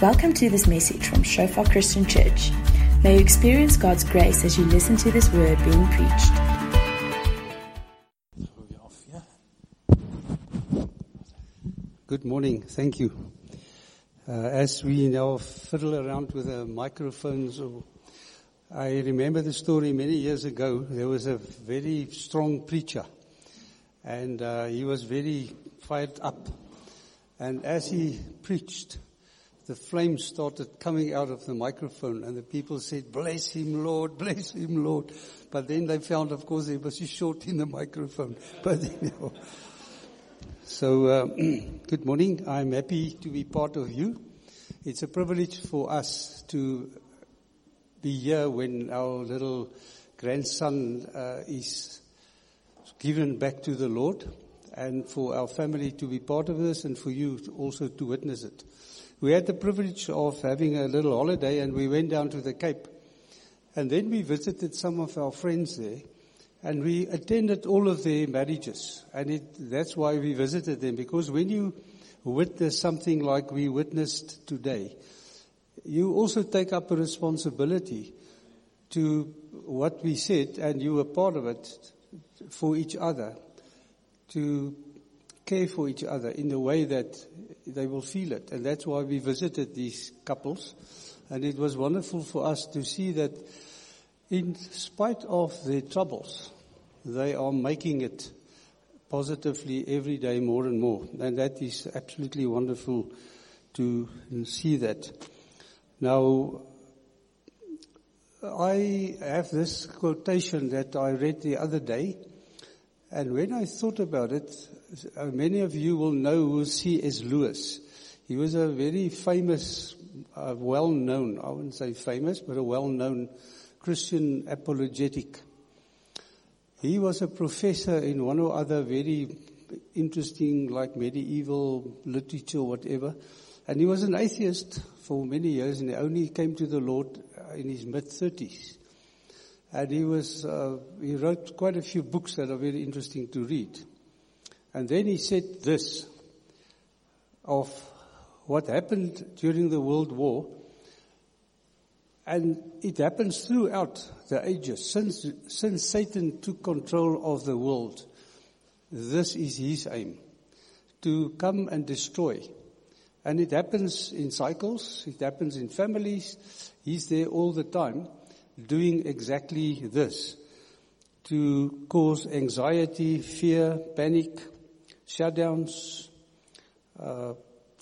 Welcome to this message from Shofar Christian Church. May you experience God's grace as you listen to this word being preached. Good morning. Thank you. Uh, as we now fiddle around with the microphones, I remember the story many years ago. There was a very strong preacher, and uh, he was very fired up. And as he preached, the flames started coming out of the microphone and the people said, bless him, Lord, bless him, Lord. But then they found, of course, it was short in the microphone. But. So, uh, good morning. I'm happy to be part of you. It's a privilege for us to be here when our little grandson uh, is given back to the Lord and for our family to be part of this and for you also to witness it. We had the privilege of having a little holiday and we went down to the Cape. And then we visited some of our friends there and we attended all of their marriages. And it, that's why we visited them because when you witness something like we witnessed today, you also take up a responsibility to what we said and you were part of it for each other to care for each other in the way that they will feel it. And that's why we visited these couples. And it was wonderful for us to see that in spite of their troubles, they are making it positively every day more and more. And that is absolutely wonderful to see that. Now, I have this quotation that I read the other day. And when I thought about it, many of you will know who C.S. Lewis. He was a very famous, uh, well-known, I wouldn't say famous, but a well-known Christian apologetic. He was a professor in one or other very interesting, like medieval literature whatever. And he was an atheist for many years and he only came to the Lord uh, in his mid thirties. And he was, uh, he wrote quite a few books that are very interesting to read. And then he said this of what happened during the World War. And it happens throughout the ages. Since, since Satan took control of the world, this is his aim. To come and destroy. And it happens in cycles. It happens in families. He's there all the time doing exactly this. To cause anxiety, fear, panic, shutdowns, uh,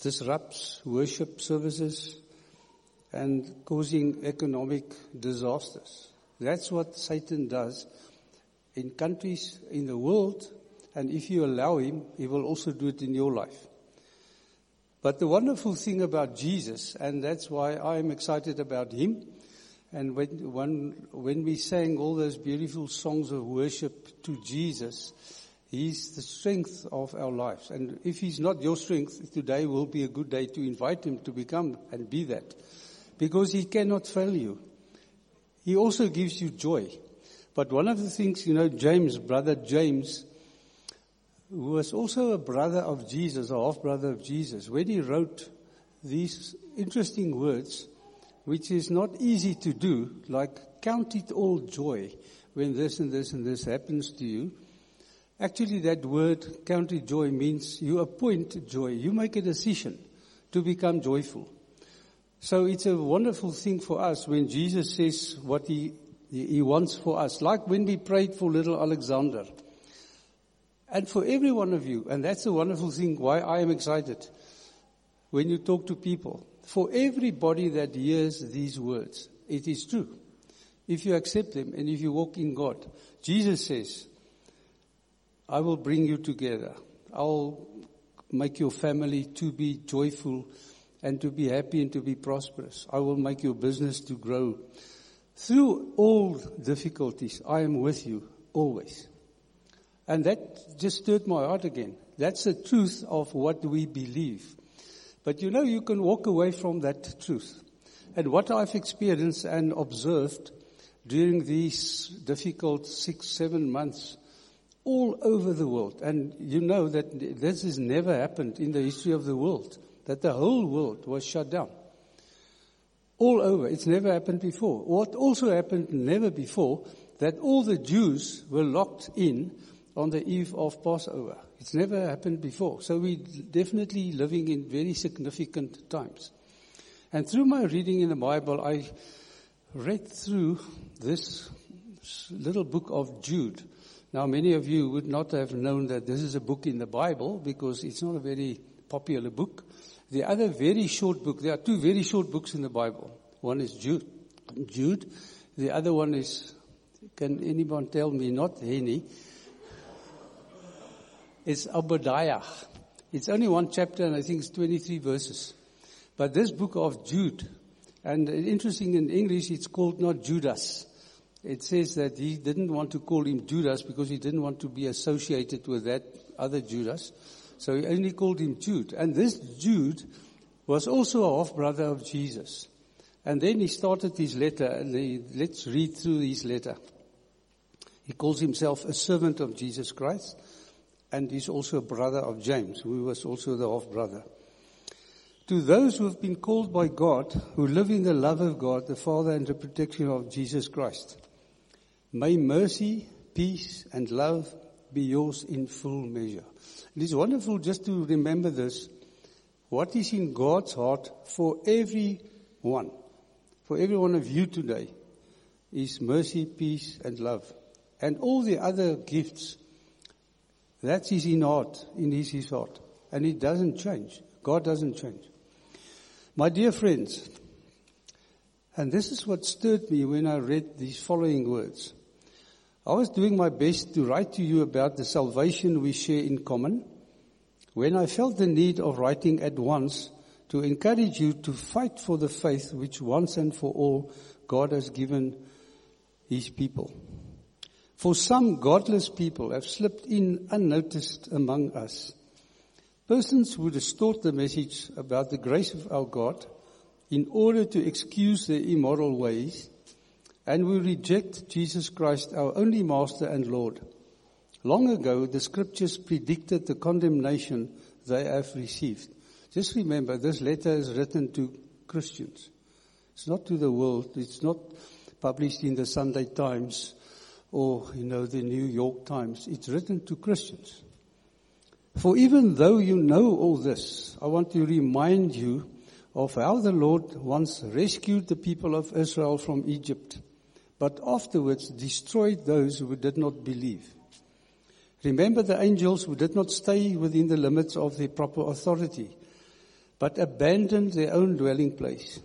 disrupts worship services, and causing economic disasters. That's what Satan does in countries in the world, and if you allow him, he will also do it in your life. But the wonderful thing about Jesus, and that's why I'm excited about him, and when, when, when we sang all those beautiful songs of worship to Jesus, He's the strength of our lives. And if He's not your strength, today will be a good day to invite Him to become and be that. Because He cannot fail you. He also gives you joy. But one of the things, you know, James, brother James, who was also a brother of Jesus, a half brother of Jesus, when he wrote these interesting words, which is not easy to do, like count it all joy when this and this and this happens to you. Actually, that word, county joy, means you appoint joy. You make a decision to become joyful. So it's a wonderful thing for us when Jesus says what he, he wants for us. Like when we prayed for little Alexander. And for every one of you, and that's a wonderful thing why I am excited when you talk to people. For everybody that hears these words, it is true. If you accept them and if you walk in God, Jesus says, I will bring you together. I'll make your family to be joyful and to be happy and to be prosperous. I will make your business to grow. Through all difficulties, I am with you always. And that just stirred my heart again. That's the truth of what we believe. But you know, you can walk away from that truth. And what I've experienced and observed during these difficult six, seven months all over the world. And you know that this has never happened in the history of the world, that the whole world was shut down. All over. It's never happened before. What also happened never before, that all the Jews were locked in on the eve of Passover. It's never happened before. So we're definitely living in very significant times. And through my reading in the Bible, I read through this little book of Jude. Now, many of you would not have known that this is a book in the Bible because it's not a very popular book. The other very short book, there are two very short books in the Bible. One is Jude. Jude. The other one is, can anyone tell me, not Henny. It's Obadiah. It's only one chapter and I think it's 23 verses. But this book of Jude, and interesting in English, it's called not Judas. It says that he didn't want to call him Judas because he didn't want to be associated with that other Judas. So he only called him Jude. And this Jude was also a half brother of Jesus. And then he started his letter, and he, let's read through his letter. He calls himself a servant of Jesus Christ, and he's also a brother of James, who was also the half brother. To those who have been called by God, who live in the love of God, the Father, and the protection of Jesus Christ, may mercy, peace, and love be yours in full measure. It is wonderful just to remember this. What is in God's heart for everyone, for every one of you today, is mercy, peace, and love. And all the other gifts, that is in heart, in his, his heart. And it doesn't change. God doesn't change. My dear friends, and this is what stirred me when I read these following words. I was doing my best to write to you about the salvation we share in common when I felt the need of writing at once to encourage you to fight for the faith which once and for all God has given his people. For some godless people have slipped in unnoticed among us. Persons who distort the message about the grace of our God in order to excuse their immoral ways and we reject Jesus Christ, our only Master and Lord. Long ago, the scriptures predicted the condemnation they have received. Just remember, this letter is written to Christians. It's not to the world. It's not published in the Sunday Times or, you know, the New York Times. It's written to Christians. For even though you know all this, I want to remind you of how the Lord once rescued the people of Israel from Egypt but afterwards destroyed those who did not believe. Remember the angels who did not stay within the limits of their proper authority, but abandoned their own dwelling place.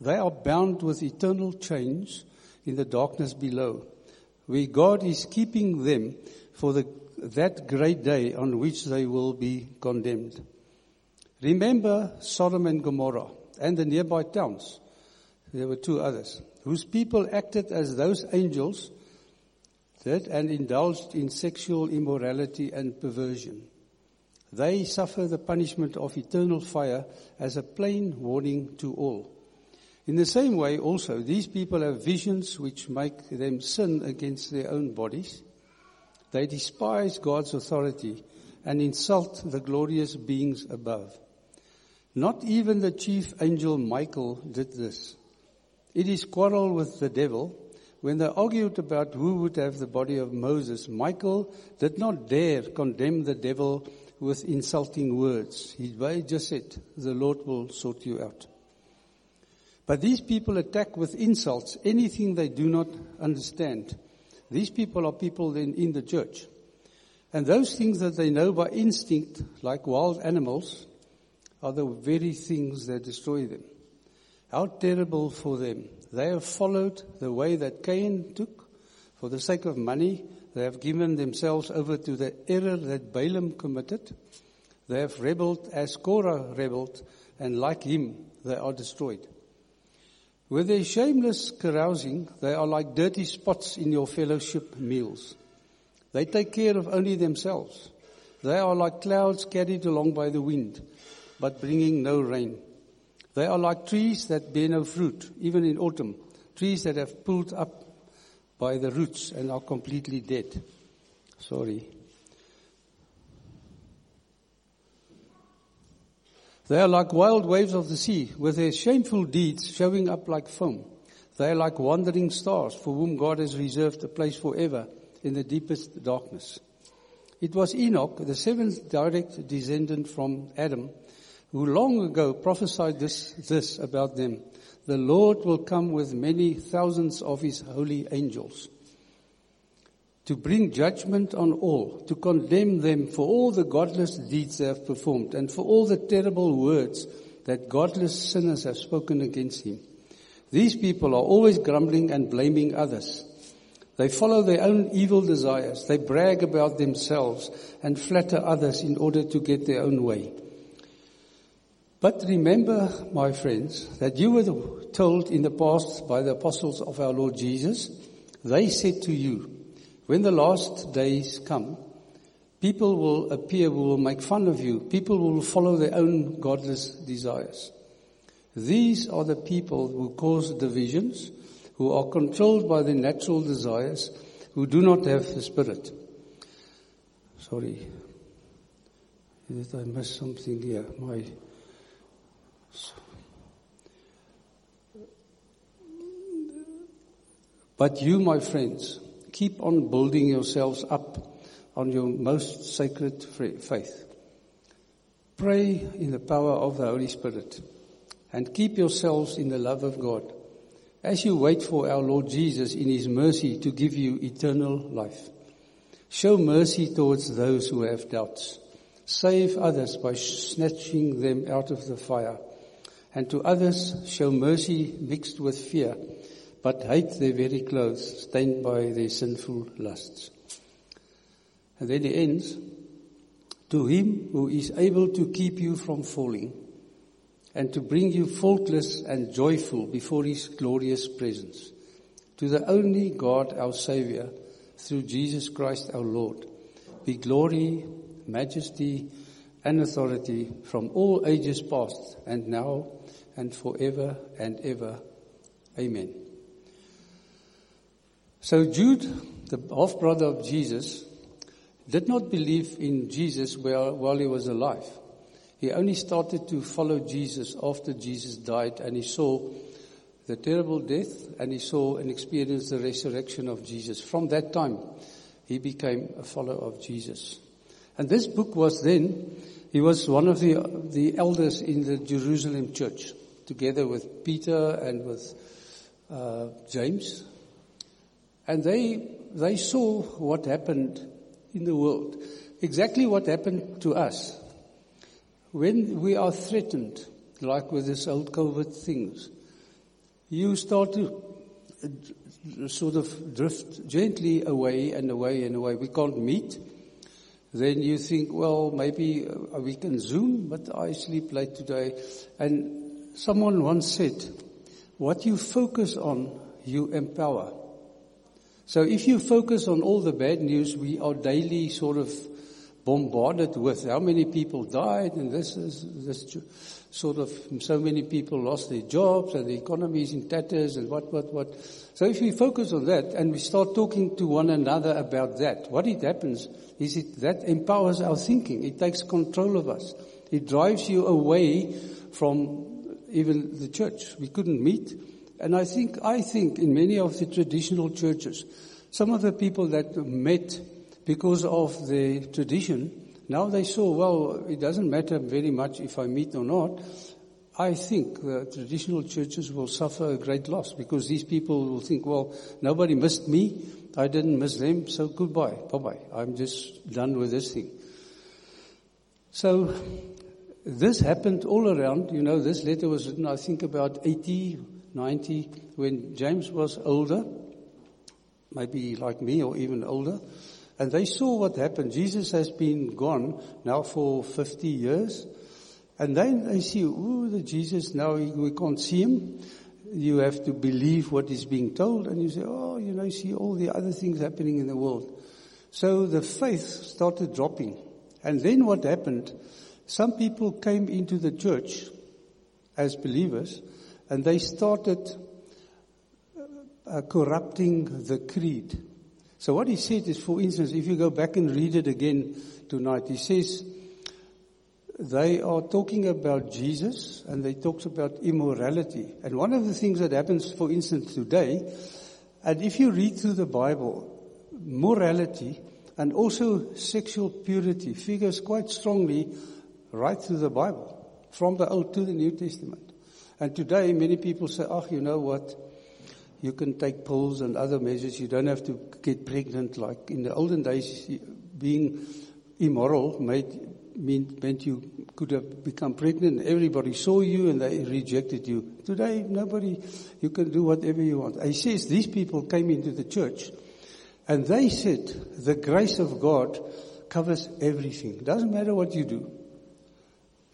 They are bound with eternal chains in the darkness below, where God is keeping them for the, that great day on which they will be condemned. Remember Sodom and Gomorrah and the nearby towns. There were two others whose people acted as those angels did and indulged in sexual immorality and perversion. They suffer the punishment of eternal fire as a plain warning to all. In the same way also, these people have visions which make them sin against their own bodies. They despise God's authority and insult the glorious beings above. Not even the chief angel Michael did this. In his quarrel with the devil, when they argued about who would have the body of Moses, Michael did not dare condemn the devil with insulting words. He just said, the Lord will sort you out. But these people attack with insults anything they do not understand. These people are people then in the church. And those things that they know by instinct, like wild animals, are the very things that destroy them. How terrible for them. They have followed the way that Cain took. For the sake of money, they have given themselves over to the error that Balaam committed. They have rebelled as Korah rebelled, and like him, they are destroyed. With their shameless carousing, they are like dirty spots in your fellowship meals. They take care of only themselves. They are like clouds carried along by the wind, but bringing no rain. They are like trees that bear no fruit, even in autumn. Trees that have pulled up by the roots and are completely dead. Sorry. They are like wild waves of the sea, with their shameful deeds showing up like foam. They are like wandering stars, for whom God has reserved a place forever in the deepest darkness. It was Enoch, the seventh direct descendant from Adam, who long ago prophesied this, this about them. The Lord will come with many thousands of his holy angels to bring judgment on all, to condemn them for all the godless deeds they have performed and for all the terrible words that godless sinners have spoken against him. These people are always grumbling and blaming others. They follow their own evil desires. They brag about themselves and flatter others in order to get their own way. But remember, my friends, that you were told in the past by the apostles of our Lord Jesus, they said to you, when the last days come, people will appear who will make fun of you. People will follow their own godless desires. These are the people who cause divisions, who are controlled by their natural desires, who do not have the Spirit. Sorry. Did I miss something here? My. But you, my friends, keep on building yourselves up on your most sacred faith. Pray in the power of the Holy Spirit and keep yourselves in the love of God as you wait for our Lord Jesus in His mercy to give you eternal life. Show mercy towards those who have doubts. Save others by snatching them out of the fire. And to others show mercy mixed with fear but hate their very clothes stained by their sinful lusts. And then he ends, to him who is able to keep you from falling and to bring you faultless and joyful before his glorious presence. To the only God, our Savior, through Jesus Christ our Lord, be glory, majesty, and authority from all ages past and now and forever and ever. Amen. So Jude, the half brother of Jesus, did not believe in Jesus while, while he was alive. He only started to follow Jesus after Jesus died and he saw the terrible death and he saw and experienced the resurrection of Jesus. From that time, he became a follower of Jesus. And this book was then, he was one of the, the elders in the Jerusalem church, together with Peter and with uh, James and they, they saw what happened in the world. Exactly what happened to us. When we are threatened, like with this old COVID things, you start to uh, sort of drift gently away and away and away. We can't meet. Then you think, well, maybe uh, we can Zoom, but I sleep late today. And someone once said, what you focus on, you empower. So if you focus on all the bad news we are daily sort of bombarded with, how many people died and this is, this sort of, so many people lost their jobs and the economy is in tatters and what, what, what. So if we focus on that and we start talking to one another about that, what it happens is it, that empowers our thinking. It takes control of us. It drives you away from even the church. We couldn't meet and I think, I think in many of the traditional churches, some of the people that met because of the tradition, now they saw, well, it doesn't matter very much if I meet or not. I think the traditional churches will suffer a great loss because these people will think, well, nobody missed me. I didn't miss them. So goodbye. Bye bye. I'm just done with this thing. So this happened all around. You know, this letter was written, I think about 80 90, when James was older, maybe like me or even older, and they saw what happened. Jesus has been gone now for 50 years. And then they see, oh, the Jesus, now we can't see him. You have to believe what is being told. And you say, oh, you know, you see all the other things happening in the world. So the faith started dropping. And then what happened? Some people came into the church as believers and they started uh, corrupting the creed. So what he said is, for instance, if you go back and read it again tonight, he says, they are talking about Jesus and they talk about immorality. And one of the things that happens, for instance, today, and if you read through the Bible, morality and also sexual purity figures quite strongly right through the Bible, from the Old to the New Testament. And today many people say, oh, you know what? You can take pills and other measures. You don't have to get pregnant. Like in the olden days, being immoral made, meant, meant you could have become pregnant. Everybody saw you and they rejected you. Today, nobody, you can do whatever you want. He says these people came into the church and they said the grace of God covers everything. Doesn't matter what you do.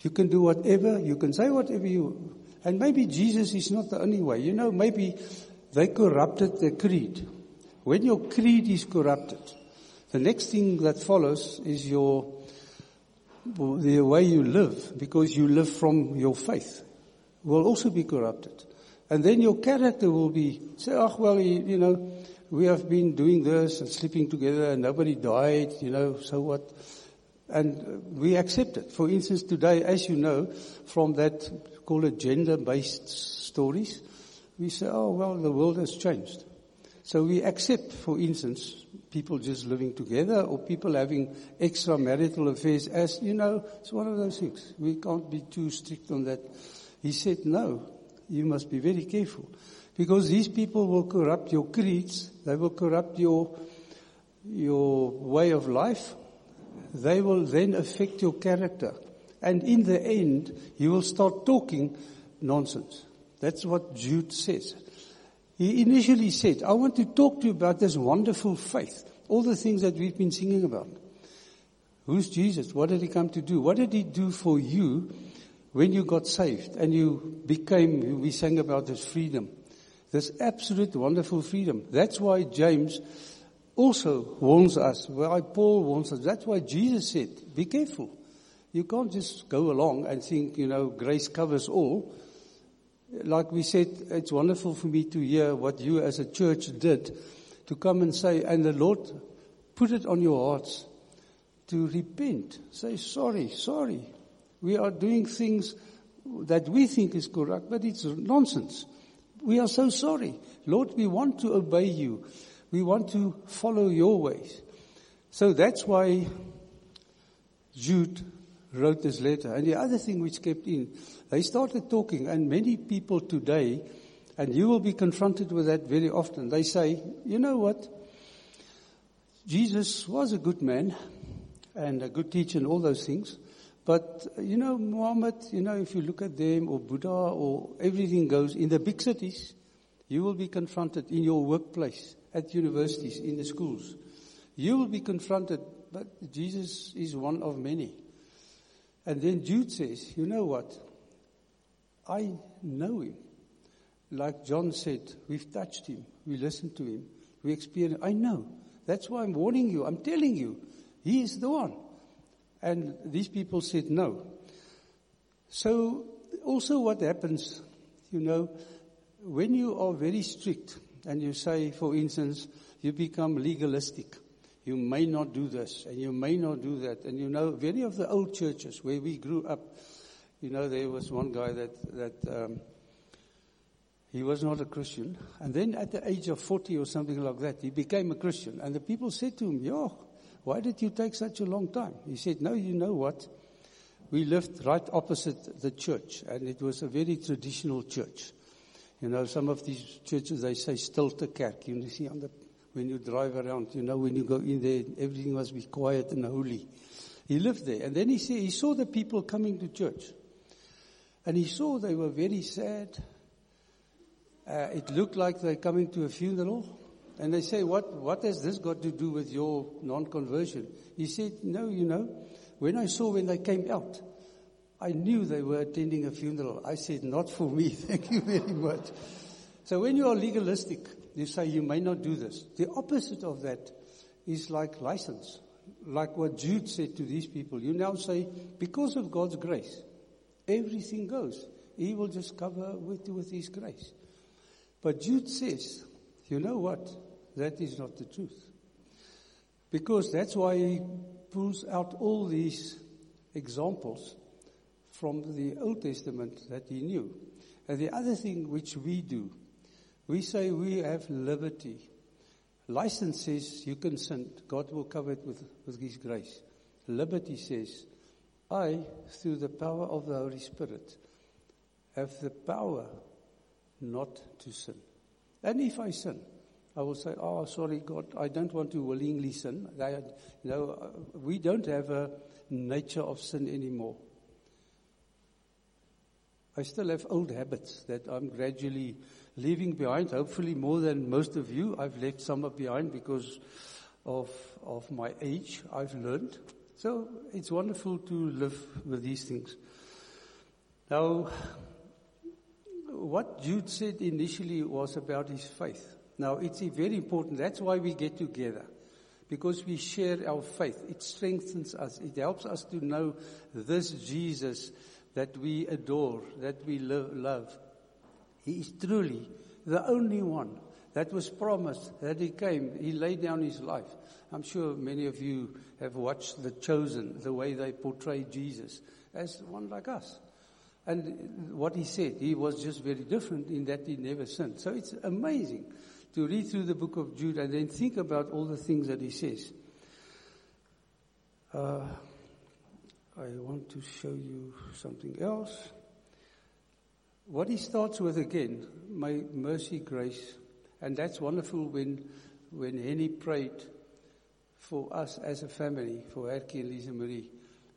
You can do whatever, you can say whatever you, and maybe Jesus is not the only way. You know, maybe they corrupted the creed. When your creed is corrupted, the next thing that follows is your, the way you live, because you live from your faith, will also be corrupted. And then your character will be, say, oh, well, you know, we have been doing this and sleeping together and nobody died, you know, so what? And we accept it. For instance, today, as you know, from that, call it gender-based stories, we say, oh, well, the world has changed. So we accept, for instance, people just living together or people having extramarital affairs as, you know, it's one of those things. We can't be too strict on that. He said, no, you must be very careful. Because these people will corrupt your creeds, they will corrupt your, your way of life, they will then affect your character. And in the end, you will start talking nonsense. That's what Jude says. He initially said, I want to talk to you about this wonderful faith. All the things that we've been singing about. Who's Jesus? What did he come to do? What did he do for you when you got saved and you became, we sang about this freedom. This absolute wonderful freedom. That's why James also warns us, why Paul warns us. That's why Jesus said, be careful. You can't just go along and think, you know, grace covers all. Like we said, it's wonderful for me to hear what you as a church did to come and say, and the Lord put it on your hearts to repent. Say, sorry, sorry. We are doing things that we think is correct, but it's nonsense. We are so sorry. Lord, we want to obey you. We want to follow your ways. So that's why Jude wrote this letter. And the other thing which kept in, they started talking, and many people today, and you will be confronted with that very often, they say, you know what? Jesus was a good man and a good teacher and all those things. But, you know, Muhammad, you know, if you look at them or Buddha or everything goes in the big cities, you will be confronted in your workplace, at universities, in the schools. You will be confronted, but Jesus is one of many. And then Jude says, you know what? I know him. Like John said, we've touched him. We listened to him. We experienced, I know. That's why I'm warning you. I'm telling you. He is the one. And these people said no. So also what happens, you know, when you are very strict and you say, for instance, you become legalistic. You may not do this and you may not do that. And you know, many of the old churches where we grew up, you know, there was one guy that, that, um, he was not a Christian. And then at the age of 40 or something like that, he became a Christian. And the people said to him, yo, why did you take such a long time? He said, No, you know what? We lived right opposite the church, and it was a very traditional church. You know, some of these churches, they say Stilte Kerk. You see on the, when you drive around, you know, when you go in there, everything must be quiet and holy. He lived there. And then he said, he saw the people coming to church. And he saw they were very sad. Uh, it looked like they're coming to a funeral. And they say, what, what has this got to do with your non-conversion? He said, no, you know, when I saw when they came out, I knew they were attending a funeral. I said, not for me. Thank you very much. So when you are legalistic, you say you may not do this. The opposite of that is like license. Like what Jude said to these people. You now say, because of God's grace, everything goes. He will just cover with, with His grace. But Jude says, you know what? That is not the truth. Because that's why he pulls out all these examples from the Old Testament that he knew. And the other thing which we do, we say we have liberty. License says you can sin. God will cover it with, with His grace. Liberty says, I, through the power of the Holy Spirit, have the power not to sin. And if I sin, I will say, oh, sorry, God, I don't want to willingly sin. They, you know, we don't have a nature of sin anymore. I still have old habits that I'm gradually leaving behind, hopefully more than most of you. I've left some behind because of, of my age. I've learned. So it's wonderful to live with these things. Now, what Jude said initially was about his faith. Now, it's very important. That's why we get together. Because we share our faith. It strengthens us. It helps us to know this Jesus that we adore, that we love. He is truly the only one that was promised that he came. He laid down his life. I'm sure many of you have watched The Chosen, the way they portray Jesus as one like us. And what he said, he was just very different in that he never sinned. So it's amazing to read through the book of Jude and then think about all the things that he says. Uh, I want to show you something else. What he starts with again, my mercy, grace, and that's wonderful when, when Henny prayed for us as a family, for Erkie and Lisa Marie.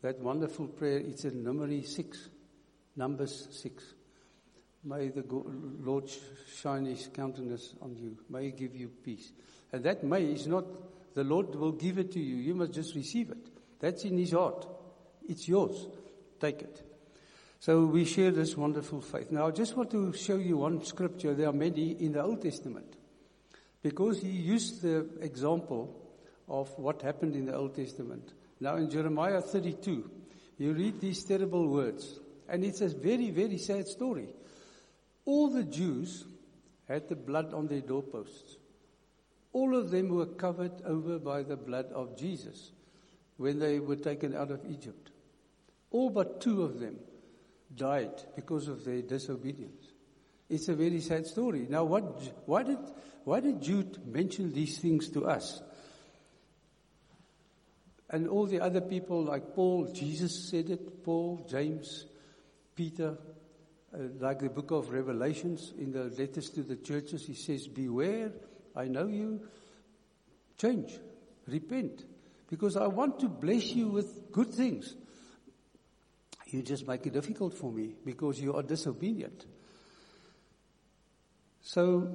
That wonderful prayer, it's in number six. Numbers 6. May the Lord shine his countenance on you. May he give you peace. And that may is not, the Lord will give it to you. You must just receive it. That's in his heart. It's yours. Take it. So we share this wonderful faith. Now I just want to show you one scripture. There are many in the Old Testament. Because he used the example of what happened in the Old Testament. Now in Jeremiah 32, you read these terrible words. And it's a very, very sad story. All the Jews had the blood on their doorposts. All of them were covered over by the blood of Jesus when they were taken out of Egypt. All but two of them died because of their disobedience. It's a very sad story. Now, what, why, did, why did Jude mention these things to us? And all the other people, like Paul, Jesus said it, Paul, James, Peter, uh, like the book of Revelations in the letters to the churches, he says, Beware, I know you, change, repent, because I want to bless you with good things. You just make it difficult for me because you are disobedient. So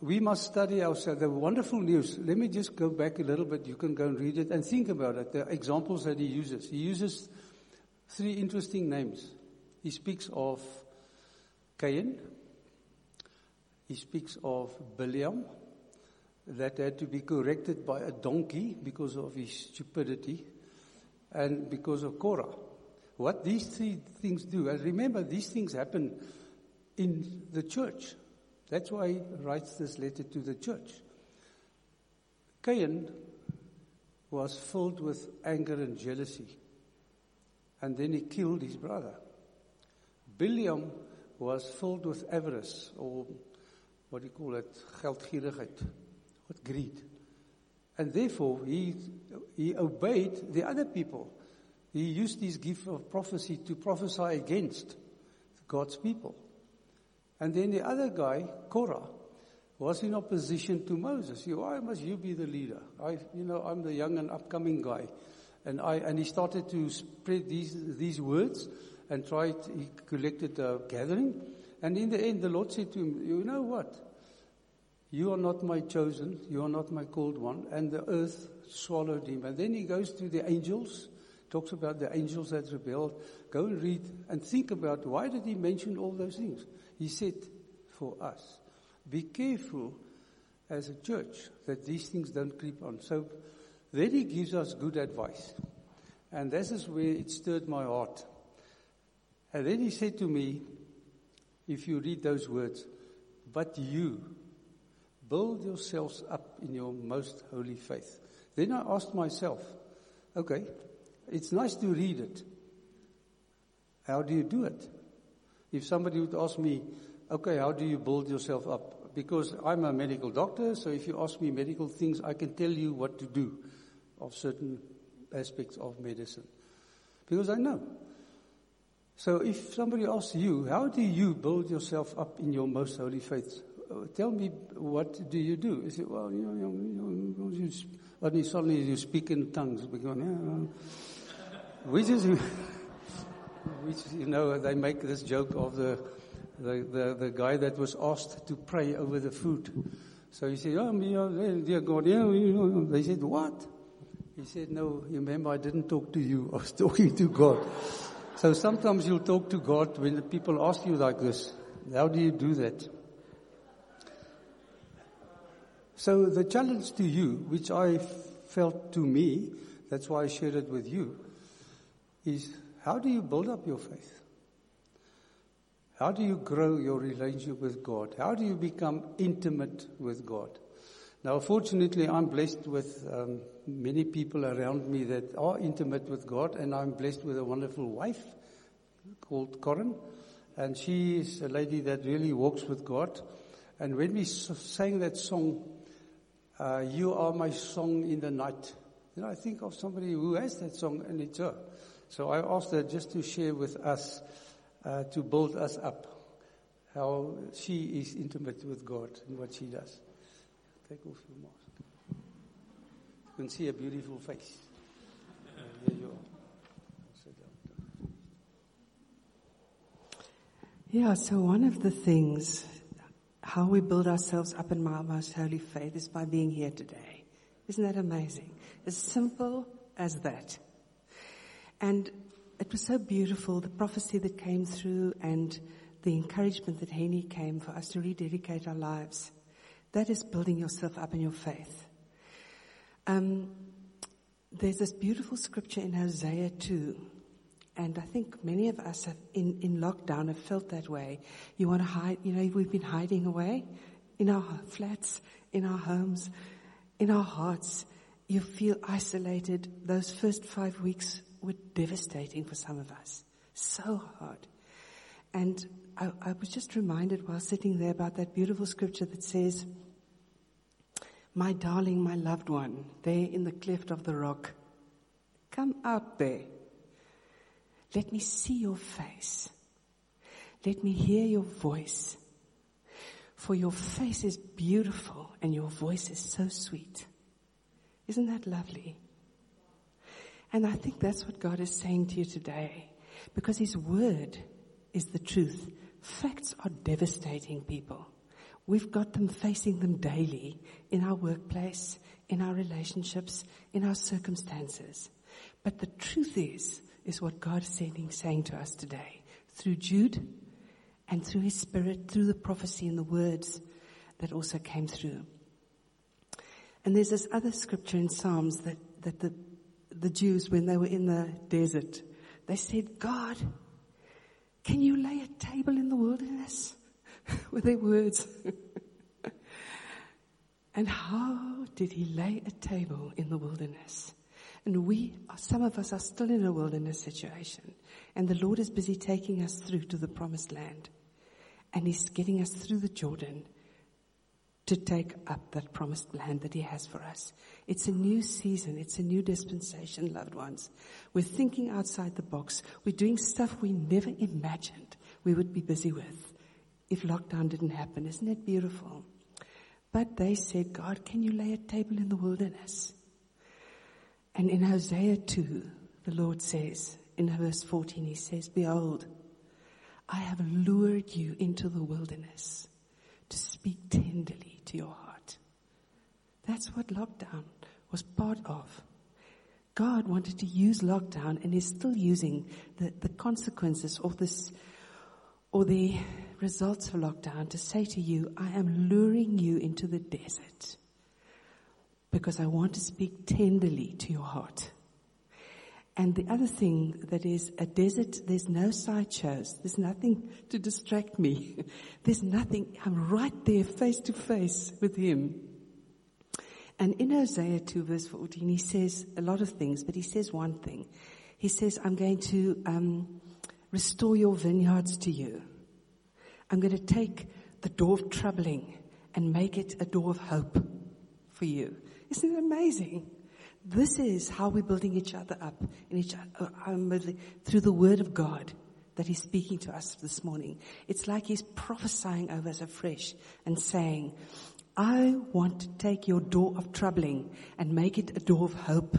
we must study ourselves. The wonderful news. Let me just go back a little bit. You can go and read it and think about it. The examples that he uses. He uses three interesting names. He speaks of Cain. He speaks of Balaam that had to be corrected by a donkey because of his stupidity and because of Korah. What these three things do, and remember these things happen in the church. That's why he writes this letter to the church. Cain was filled with anger and jealousy. And then he killed his brother. Balaam was filled with avarice, or what do you call it, geldgierigheid, greed. And therefore, he, he obeyed the other people. He used his gift of prophecy to prophesy against God's people. And then the other guy, Korah, was in opposition to Moses. He, why must you be the leader? I, you know, I'm the young and upcoming guy. And I, and he started to spread these, these words and tried, he collected a gathering. And in the end, the Lord said to him, You know what? You are not my chosen, you are not my called one. And the earth swallowed him. And then he goes to the angels, talks about the angels that rebelled. Go and read and think about why did he mention all those things? He said, For us. Be careful as a church that these things don't creep on. So then he gives us good advice. And this is where it stirred my heart. And then he said to me, if you read those words, but you build yourselves up in your most holy faith. Then I asked myself, okay, it's nice to read it. how do you do it? If somebody would ask me, okay, how do you build yourself up? Because I'm a medical doctor, so if you ask me medical things, I can tell you what to do of certain aspects of medicine. Because I know. So if somebody asks you, how do you build yourself up in your most holy faith? Tell me, what do you do? He said, well, you know, you, know, you, you, suddenly you speak in tongues. Because, yeah, which is, which, you know, they make this joke of the, the, the, the guy that was asked to pray over the food. So he said, oh, oh dear God, yeah, they said, what? He said, no, you remember I didn't talk to you. I was talking to God. So sometimes you'll talk to God when the people ask you like this. How do you do that? So the challenge to you, which I felt to me, that's why I shared it with you, is how do you build up your faith? How do you grow your relationship with God? How do you become intimate with God? Now, fortunately, I'm blessed with um, many people around me that are intimate with God, and I'm blessed with a wonderful wife called Corinne, and she is a lady that really walks with God. And when we sang that song, uh, "You Are My Song in the Night," you know, I think of somebody who has that song, and it's her. So I asked her just to share with us, uh, to build us up, how she is intimate with God and what she does. Take off your mask. You can see a beautiful face. There you are. Yeah, so one of the things, how we build ourselves up in our most holy faith is by being here today. Isn't that amazing? As simple as that. And it was so beautiful, the prophecy that came through and the encouragement that Henny came for us to rededicate our lives. That is building yourself up in your faith. Um, there's this beautiful scripture in Hosea 2, and I think many of us have in, in lockdown have felt that way. You want to hide, you know, we've been hiding away in our flats, in our homes, in our hearts. You feel isolated. Those first five weeks were devastating for some of us. So hard. And I, I was just reminded while sitting there about that beautiful scripture that says, my darling, my loved one, there in the cleft of the rock, come out there. Let me see your face. Let me hear your voice. For your face is beautiful and your voice is so sweet. Isn't that lovely? And I think that's what God is saying to you today. Because His Word is the truth. Facts are devastating people. We've got them facing them daily in our workplace, in our relationships, in our circumstances. But the truth is, is what God is saying, saying to us today through Jude and through His Spirit, through the prophecy and the words that also came through. And there's this other scripture in Psalms that, that the the Jews when they were in the desert. They said, God, can you lay a table in the wilderness? Were their words. and how did he lay a table in the wilderness? And we, some of us are still in a wilderness situation. And the Lord is busy taking us through to the promised land. And he's getting us through the Jordan to take up that promised land that He has for us. It's a new season. It's a new dispensation, loved ones. We're thinking outside the box. We're doing stuff we never imagined we would be busy with if lockdown didn't happen. Isn't it beautiful? But they said, God, can you lay a table in the wilderness? And in Hosea 2, the Lord says, in verse 14, He says, Behold, I have lured you into the wilderness to speak tenderly to your heart. That's what lockdown was part of. God wanted to use lockdown and is still using the, the consequences of this or the results of lockdown to say to you, I am luring you into the desert because I want to speak tenderly to your heart. And the other thing that is a desert, there's no sideshows. There's nothing to distract me. There's nothing. I'm right there face to face with him. And in Hosea 2 verse 14, he says a lot of things, but he says one thing. He says, I'm going to, um, restore your vineyards to you. I'm going to take the door of troubling and make it a door of hope for you. Isn't it amazing? This is how we're building each other up in each other, um, through the word of God that he's speaking to us this morning. It's like he's prophesying over us afresh and saying, I want to take your door of troubling and make it a door of hope.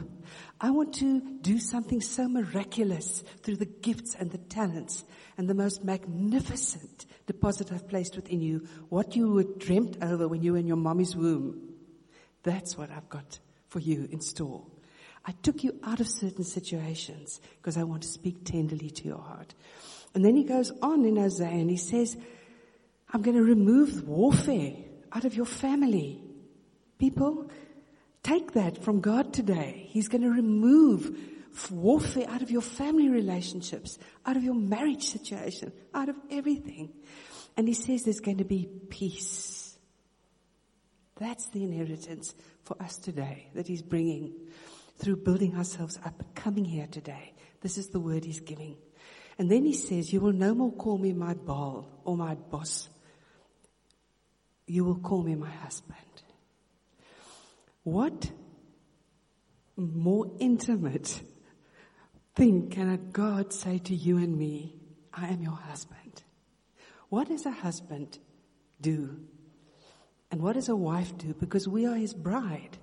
I want to do something so miraculous through the gifts and the talents and the most magnificent deposit I've placed within you. What you were dreamt over when you were in your mommy's womb. That's what I've got for you in store. I took you out of certain situations because I want to speak tenderly to your heart. And then he goes on in Hosea and he says, I'm going to remove warfare out of your family. People, take that from God today. He's going to remove warfare out of your family relationships, out of your marriage situation, out of everything. And he says there's going to be peace. That's the inheritance for us today that he's bringing through building ourselves up, coming here today. This is the word he's giving. And then he says, you will no more call me my Baal or my boss. You will call me my husband. What more intimate thing can a God say to you and me? I am your husband. What does a husband do? And what does a wife do? Because we are his bride.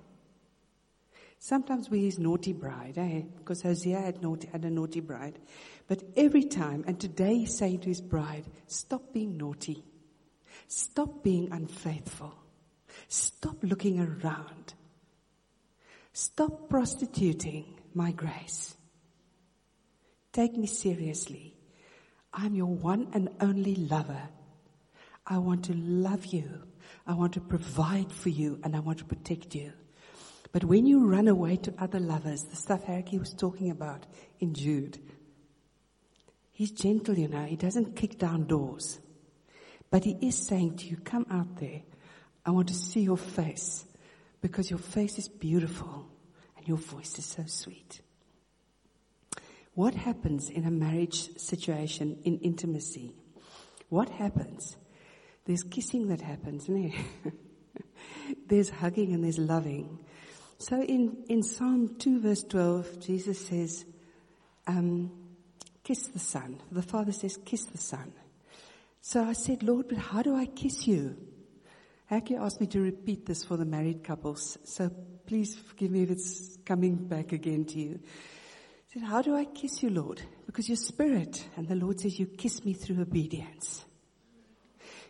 Sometimes we're his naughty bride, eh? Because Hosea had, naughty, had a naughty bride. But every time, and today he's saying to his bride, stop being naughty. Stop being unfaithful. Stop looking around. Stop prostituting my grace. Take me seriously. I'm your one and only lover. I want to love you. I want to provide for you and I want to protect you. But when you run away to other lovers, the stuff Harry was talking about in Jude, he's gentle, you know, he doesn't kick down doors. But he is saying to you, come out there. I want to see your face because your face is beautiful and your voice is so sweet. What happens in a marriage situation in intimacy? What happens? There's kissing that happens, no? there's hugging and there's loving. So in, in Psalm 2 verse 12, Jesus says, um, kiss the son. The father says, kiss the son. So I said, Lord, but how do I kiss you? Haki asked me to repeat this for the married couples. So please forgive me if it's coming back again to you. I said, how do I kiss you, Lord? Because you're spirit. And the Lord says, you kiss me through obedience.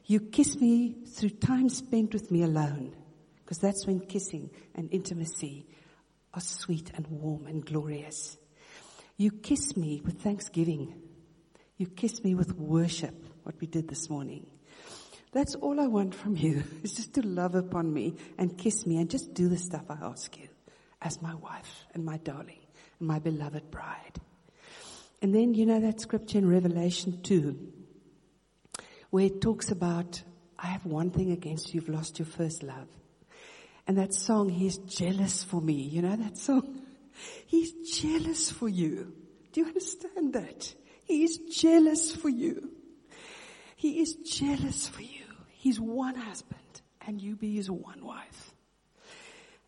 You kiss me through time spent with me alone. Because that's when kissing and intimacy are sweet and warm and glorious. You kiss me with thanksgiving. You kiss me with worship, what we did this morning. That's all I want from you, is just to love upon me and kiss me and just do the stuff I ask you as my wife and my darling and my beloved bride. And then, you know that scripture in Revelation 2, where it talks about, I have one thing against you, you've lost your first love. And that song, He's jealous for me. You know that song? He's jealous for you. Do you understand that? He is jealous for you. He is jealous for you. He's one husband and you be his one wife.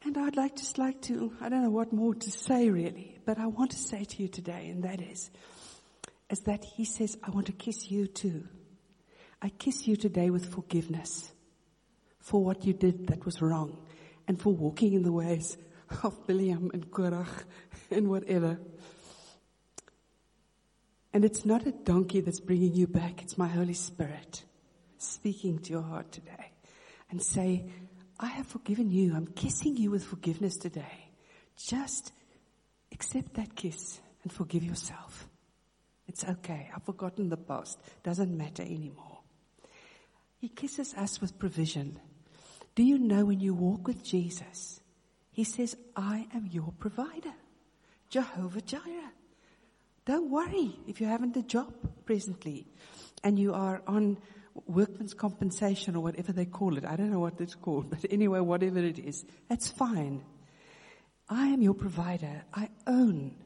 And I'd like just like to, I don't know what more to say really, but I want to say to you today, and that is, is that he says, I want to kiss you too. I kiss you today with forgiveness for what you did that was wrong and for walking in the ways of Biliam and Korach and whatever. And it's not a donkey that's bringing you back. It's my Holy Spirit speaking to your heart today and say, I have forgiven you. I'm kissing you with forgiveness today. Just accept that kiss and forgive yourself. It's okay. I've forgotten the past. Doesn't matter anymore. He kisses us with provision. Do you know when you walk with Jesus, He says, I am your provider. Jehovah Jireh. Don't worry if you haven't a job presently and you are on workman's compensation or whatever they call it. I don't know what it's called, but anyway, whatever it is, that's fine. I am your provider. I own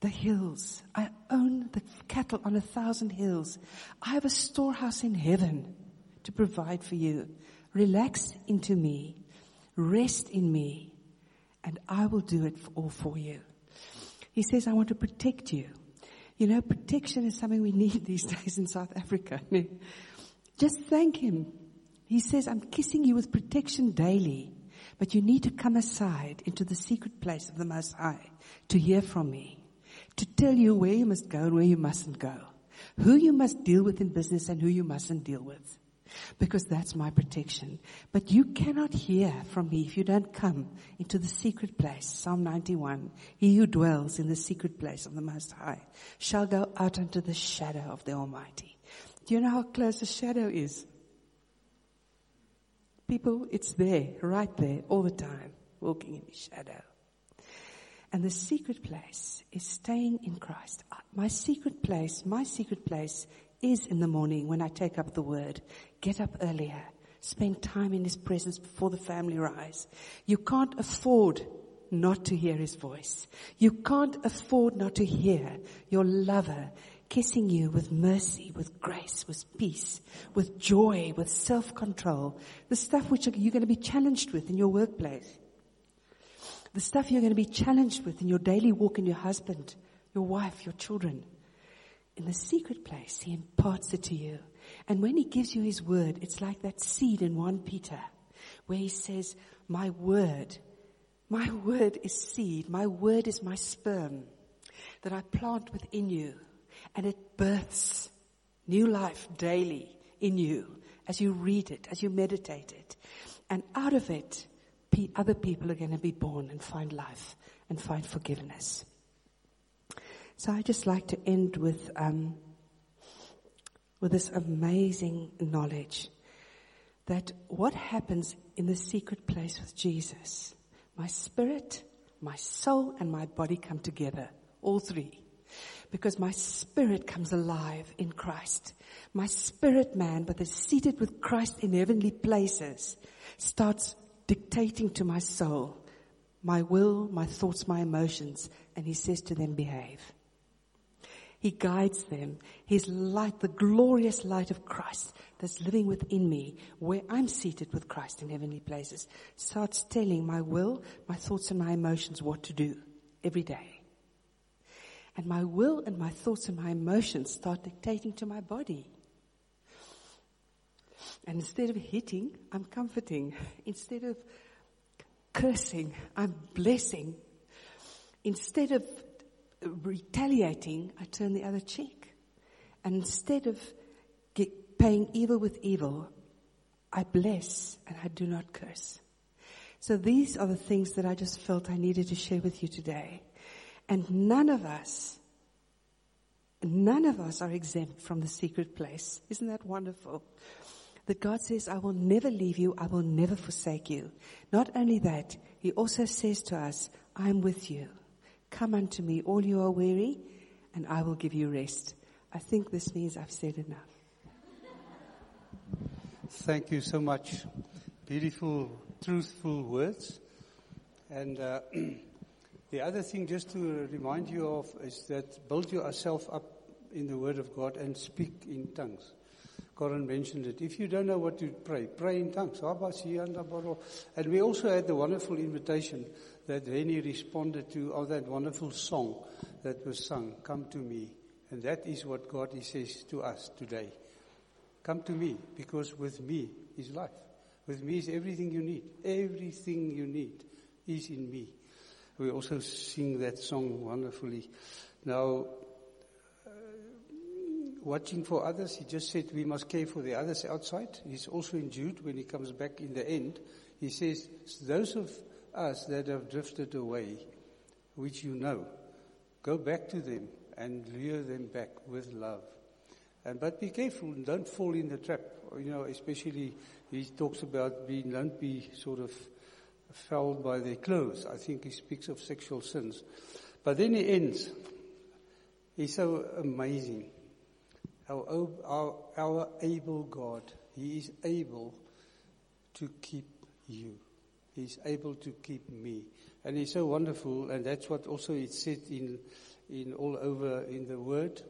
the hills. I own the cattle on a thousand hills. I have a storehouse in heaven to provide for you. Relax into me. Rest in me. And I will do it all for you. He says, I want to protect you. You know, protection is something we need these days in South Africa. Just thank Him. He says, I'm kissing you with protection daily, but you need to come aside into the secret place of the Most High to hear from me to tell you where you must go and where you mustn't go, who you must deal with in business and who you mustn't deal with. Because that's my protection. But you cannot hear from me if you don't come into the secret place. Psalm 91. He who dwells in the secret place of the Most High shall go out into the shadow of the Almighty. Do you know how close the shadow is? People, it's there, right there, all the time, walking in the shadow. And the secret place is staying in Christ. My secret place, my secret place is in the morning when I take up the word. Get up earlier. Spend time in His presence before the family rise. You can't afford not to hear His voice. You can't afford not to hear your lover kissing you with mercy, with grace, with peace, with joy, with self-control. The stuff which you're going to be challenged with in your workplace the stuff you're going to be challenged with in your daily walk in your husband, your wife, your children. In the secret place, He imparts it to you. And when He gives you His word, it's like that seed in 1 Peter, where He says, my word, my word is seed, my word is my sperm that I plant within you and it births new life daily in you as you read it, as you meditate it. And out of it, other people are going to be born and find life and find forgiveness. So I just like to end with um, with this amazing knowledge that what happens in the secret place with Jesus, my spirit, my soul, and my body come together, all three. Because my spirit comes alive in Christ. My spirit man, but is seated with Christ in heavenly places, starts dictating to my soul, my will, my thoughts, my emotions, and he says to them, behave. He guides them. His light, the glorious light of Christ that's living within me, where I'm seated with Christ in heavenly places, starts telling my will, my thoughts and my emotions what to do every day. And my will and my thoughts and my emotions start dictating to my body. And instead of hitting, I'm comforting. Instead of cursing, I'm blessing. Instead of retaliating, I turn the other cheek. And instead of paying evil with evil, I bless and I do not curse. So these are the things that I just felt I needed to share with you today. And none of us, none of us are exempt from the secret place. Isn't that wonderful? that God says, I will never leave you, I will never forsake you. Not only that, He also says to us, I am with you. Come unto me, all you are weary, and I will give you rest. I think this means I've said enough. Thank you so much. Beautiful, truthful words. And uh, the other thing, just to remind you of, is that build yourself up in the Word of God and speak in tongues. Corin mentioned it. If you don't know what to pray, pray in tongues. And we also had the wonderful invitation that Rennie responded to of that wonderful song that was sung, Come to me. And that is what God says to us today. Come to me, because with me is life. With me is everything you need. Everything you need is in me. We also sing that song wonderfully. Now, watching for others. He just said we must care for the others outside. He's also in Jude when he comes back in the end. He says, those of us that have drifted away, which you know, go back to them and lure them back with love. And, but be careful and don't fall in the trap. You know, especially he talks about being, don't be sort of fouled by their clothes. I think he speaks of sexual sins. But then he ends. He's so amazing our, our, our able God. He is able to keep you. He's able to keep me. And He's so wonderful, and that's what also it said in, in all over in the Word,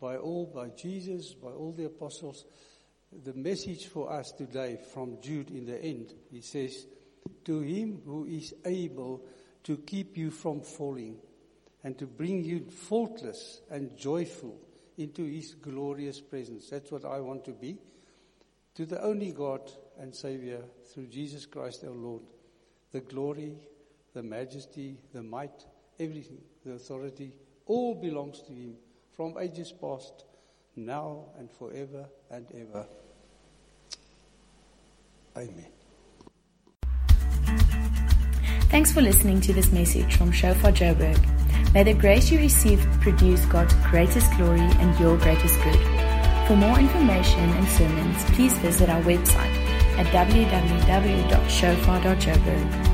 by all, by Jesus, by all the apostles. The message for us today from Jude in the end, he says, To him who is able to keep you from falling and to bring you faultless and joyful into his glorious presence. That's what I want to be. To the only God and Savior through Jesus Christ our Lord, the glory, the majesty, the might, everything, the authority, all belongs to him from ages past, now and forever and ever. Amen. Thanks for listening to this message from Shofar Joburg. May the grace you receive produce God's greatest glory and your greatest good. For more information and sermons, please visit our website at www.shofar.joburg.